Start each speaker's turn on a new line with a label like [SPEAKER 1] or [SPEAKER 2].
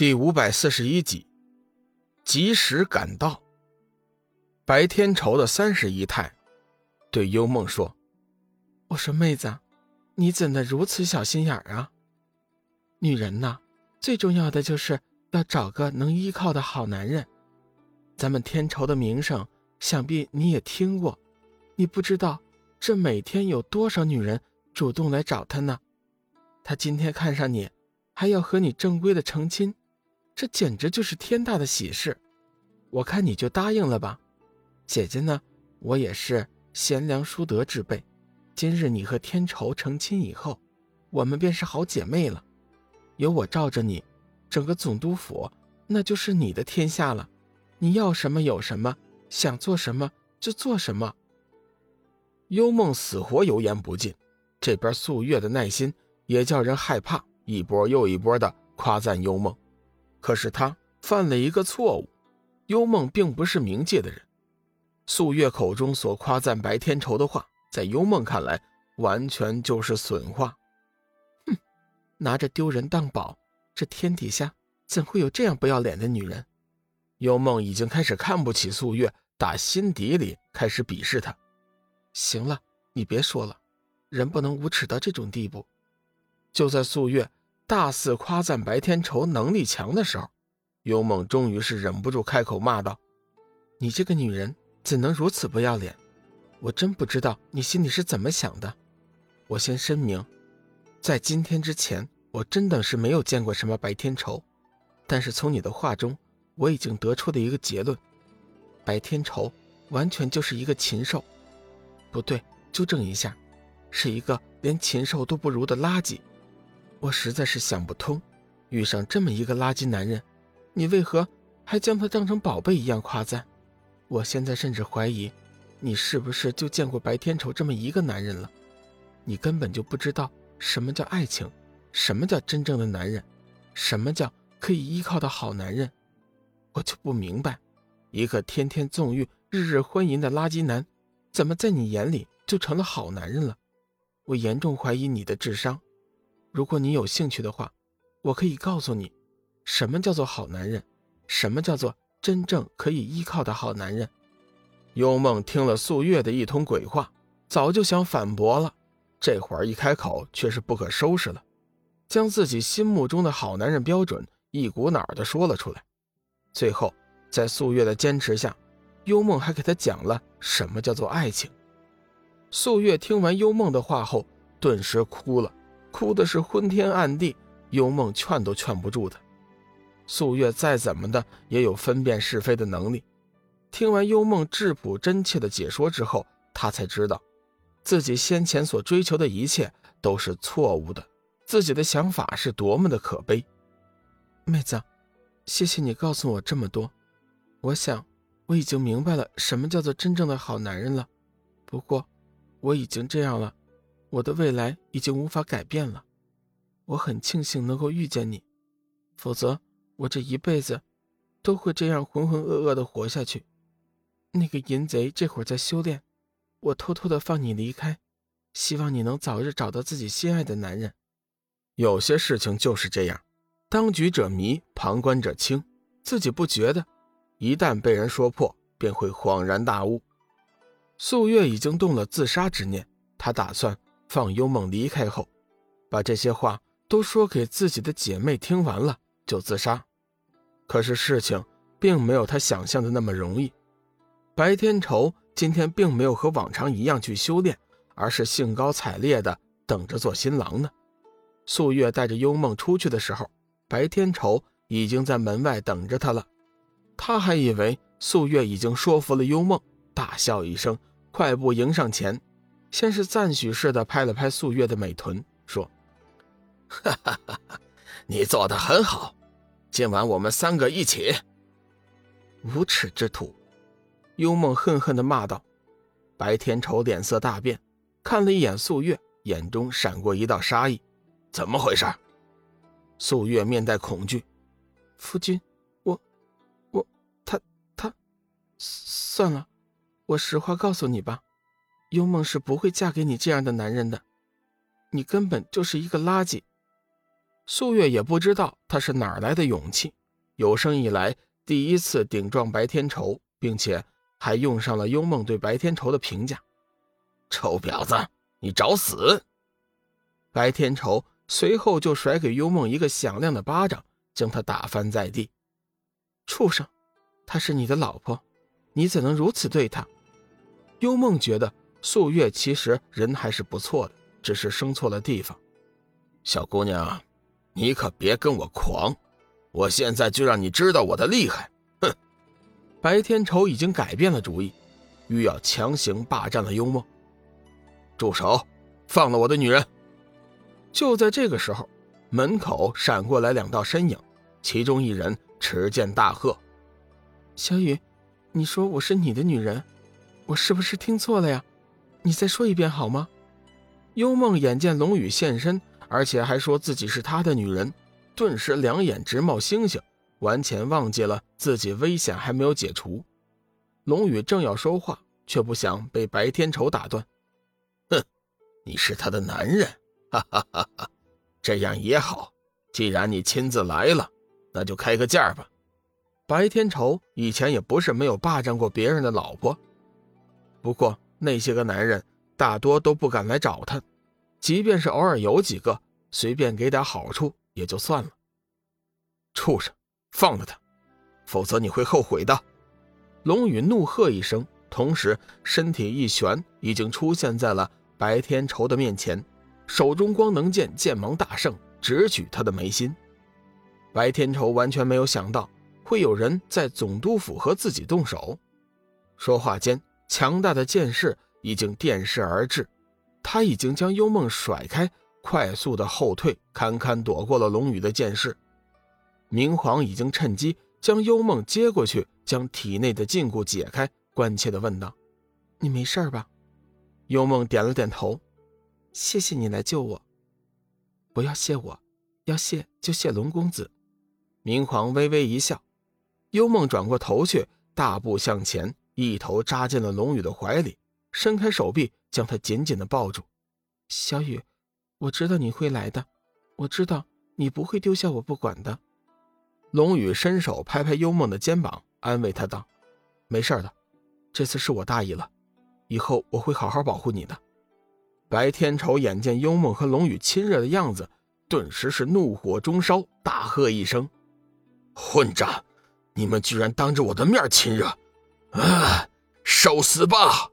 [SPEAKER 1] 第五百四十一集，及时赶到。白天仇的三十姨太对幽梦说：“
[SPEAKER 2] 我说妹子，你怎的如此小心眼啊？女人呐，最重要的就是要找个能依靠的好男人。咱们天仇的名声，想必你也听过。你不知道，这每天有多少女人主动来找他呢？他今天看上你，还要和你正规的成亲。”这简直就是天大的喜事，我看你就答应了吧。姐姐呢，我也是贤良淑德之辈。今日你和天仇成亲以后，我们便是好姐妹了。有我罩着你，整个总督府那就是你的天下了。你要什么有什么，想做什么就做什么。
[SPEAKER 1] 幽梦死活油盐不进，这边素月的耐心也叫人害怕，一波又一波的夸赞幽梦。可是他犯了一个错误，幽梦并不是冥界的人。素月口中所夸赞白天仇的话，在幽梦看来，完全就是损话。
[SPEAKER 2] 哼，拿着丢人当宝，这天底下怎会有这样不要脸的女人？
[SPEAKER 1] 幽梦已经开始看不起素月，打心底里开始鄙视她。
[SPEAKER 2] 行了，你别说了，人不能无耻到这种地步。
[SPEAKER 1] 就在素月。大肆夸赞白天仇能力强的时候，幽梦终于是忍不住开口骂道：“
[SPEAKER 2] 你这个女人怎能如此不要脸？我真不知道你心里是怎么想的。我先声明，在今天之前，我真的是没有见过什么白天仇。但是从你的话中，我已经得出的一个结论：白天仇完全就是一个禽兽，不对，纠正一下，是一个连禽兽都不如的垃圾。”我实在是想不通，遇上这么一个垃圾男人，你为何还将他当成宝贝一样夸赞？我现在甚至怀疑，你是不是就见过白天仇这么一个男人了？你根本就不知道什么叫爱情，什么叫真正的男人，什么叫可以依靠的好男人。我就不明白，一个天天纵欲、日日欢淫的垃圾男，怎么在你眼里就成了好男人了？我严重怀疑你的智商。如果你有兴趣的话，我可以告诉你，什么叫做好男人，什么叫做真正可以依靠的好男人。
[SPEAKER 1] 幽梦听了素月的一通鬼话，早就想反驳了，这会儿一开口却是不可收拾了，将自己心目中的好男人标准一股脑的说了出来。最后，在素月的坚持下，幽梦还给他讲了什么叫做爱情。素月听完幽梦的话后，顿时哭了。哭的是昏天暗地，幽梦劝都劝不住他。素月再怎么的也有分辨是非的能力，听完幽梦质朴真切的解说之后，他才知道，自己先前所追求的一切都是错误的，自己的想法是多么的可悲。
[SPEAKER 2] 妹子，谢谢你告诉我这么多，我想我已经明白了什么叫做真正的好男人了。不过，我已经这样了。我的未来已经无法改变了，我很庆幸能够遇见你，否则我这一辈子都会这样浑浑噩噩的活下去。那个淫贼这会儿在修炼，我偷偷的放你离开，希望你能早日找到自己心爱的男人。
[SPEAKER 1] 有些事情就是这样，当局者迷，旁观者清，自己不觉得，一旦被人说破，便会恍然大悟。素月已经动了自杀之念，他打算。放幽梦离开后，把这些话都说给自己的姐妹听完了，就自杀。可是事情并没有他想象的那么容易。白天仇今天并没有和往常一样去修炼，而是兴高采烈的等着做新郎呢。素月带着幽梦出去的时候，白天仇已经在门外等着他了。他还以为素月已经说服了幽梦，大笑一声，快步迎上前。先是赞许似的拍了拍素月的美臀，说：“哈哈哈哈你做的很好，今晚我们三个一起。”
[SPEAKER 2] 无耻之徒！幽梦恨恨的骂道。
[SPEAKER 1] 白天仇脸色大变，看了一眼素月，眼中闪过一道杀意：“怎么回事？”素月面带恐惧：“
[SPEAKER 2] 夫君，我，我，他，他，算了，我实话告诉你吧。”幽梦是不会嫁给你这样的男人的，你根本就是一个垃圾。
[SPEAKER 1] 素月也不知道他是哪儿来的勇气，有生以来第一次顶撞白天仇，并且还用上了幽梦对白天仇的评价：“
[SPEAKER 3] 臭婊子，你找死！”
[SPEAKER 1] 白天仇随后就甩给幽梦一个响亮的巴掌，将他打翻在地。畜生，她是你的老婆，你怎能如此对她？幽梦觉得素月其实人还是不错的，只是生错了地方。
[SPEAKER 3] 小姑娘，你可别跟我狂！我现在就让你知道我的厉害！哼！
[SPEAKER 1] 白天仇已经改变了主意，欲要强行霸占了幽梦。
[SPEAKER 3] 住手！放了我的女人！
[SPEAKER 1] 就在这个时候，门口闪过来两道身影，其中一人持剑大喝：“小雨，你说我是你的女人，我是不是听错了呀？你再说一遍好吗？”幽梦眼见龙宇现身。而且还说自己是他的女人，顿时两眼直冒星星，完全忘记了自己危险还没有解除。龙宇正要说话，却不想被白天仇打断。
[SPEAKER 3] 哼，你是他的男人，哈哈哈哈！这样也好，既然你亲自来了，那就开个价吧。
[SPEAKER 1] 白天仇以前也不是没有霸占过别人的老婆，不过那些个男人大多都不敢来找他。即便是偶尔有几个随便给点好处也就算了。畜生，放了他，否则你会后悔的！龙宇怒喝一声，同时身体一旋，已经出现在了白天仇的面前，手中光能剑剑芒大盛，直取他的眉心。白天仇完全没有想到会有人在总督府和自己动手。说话间，强大的剑势已经电视而至。他已经将幽梦甩开，快速的后退，堪堪躲过了龙宇的剑势。明皇已经趁机将幽梦接过去，将体内的禁锢解开，关切的问道：“你没事吧？”幽梦点了点头：“谢谢你来救我。”“不要谢我，要谢就谢龙公子。”明皇微微一笑。幽梦转过头去，大步向前，一头扎进了龙宇的怀里，伸开手臂。将他紧紧的抱住，小雨，我知道你会来的，我知道你不会丢下我不管的。龙宇伸手拍拍幽梦的肩膀，安慰她道：“没事的，这次是我大意了，以后我会好好保护你的。”白天仇眼见幽梦和龙宇亲热的样子，顿时是怒火中烧，大喝一声：“
[SPEAKER 3] 混账！你们居然当着我的面亲热，啊，受死吧！”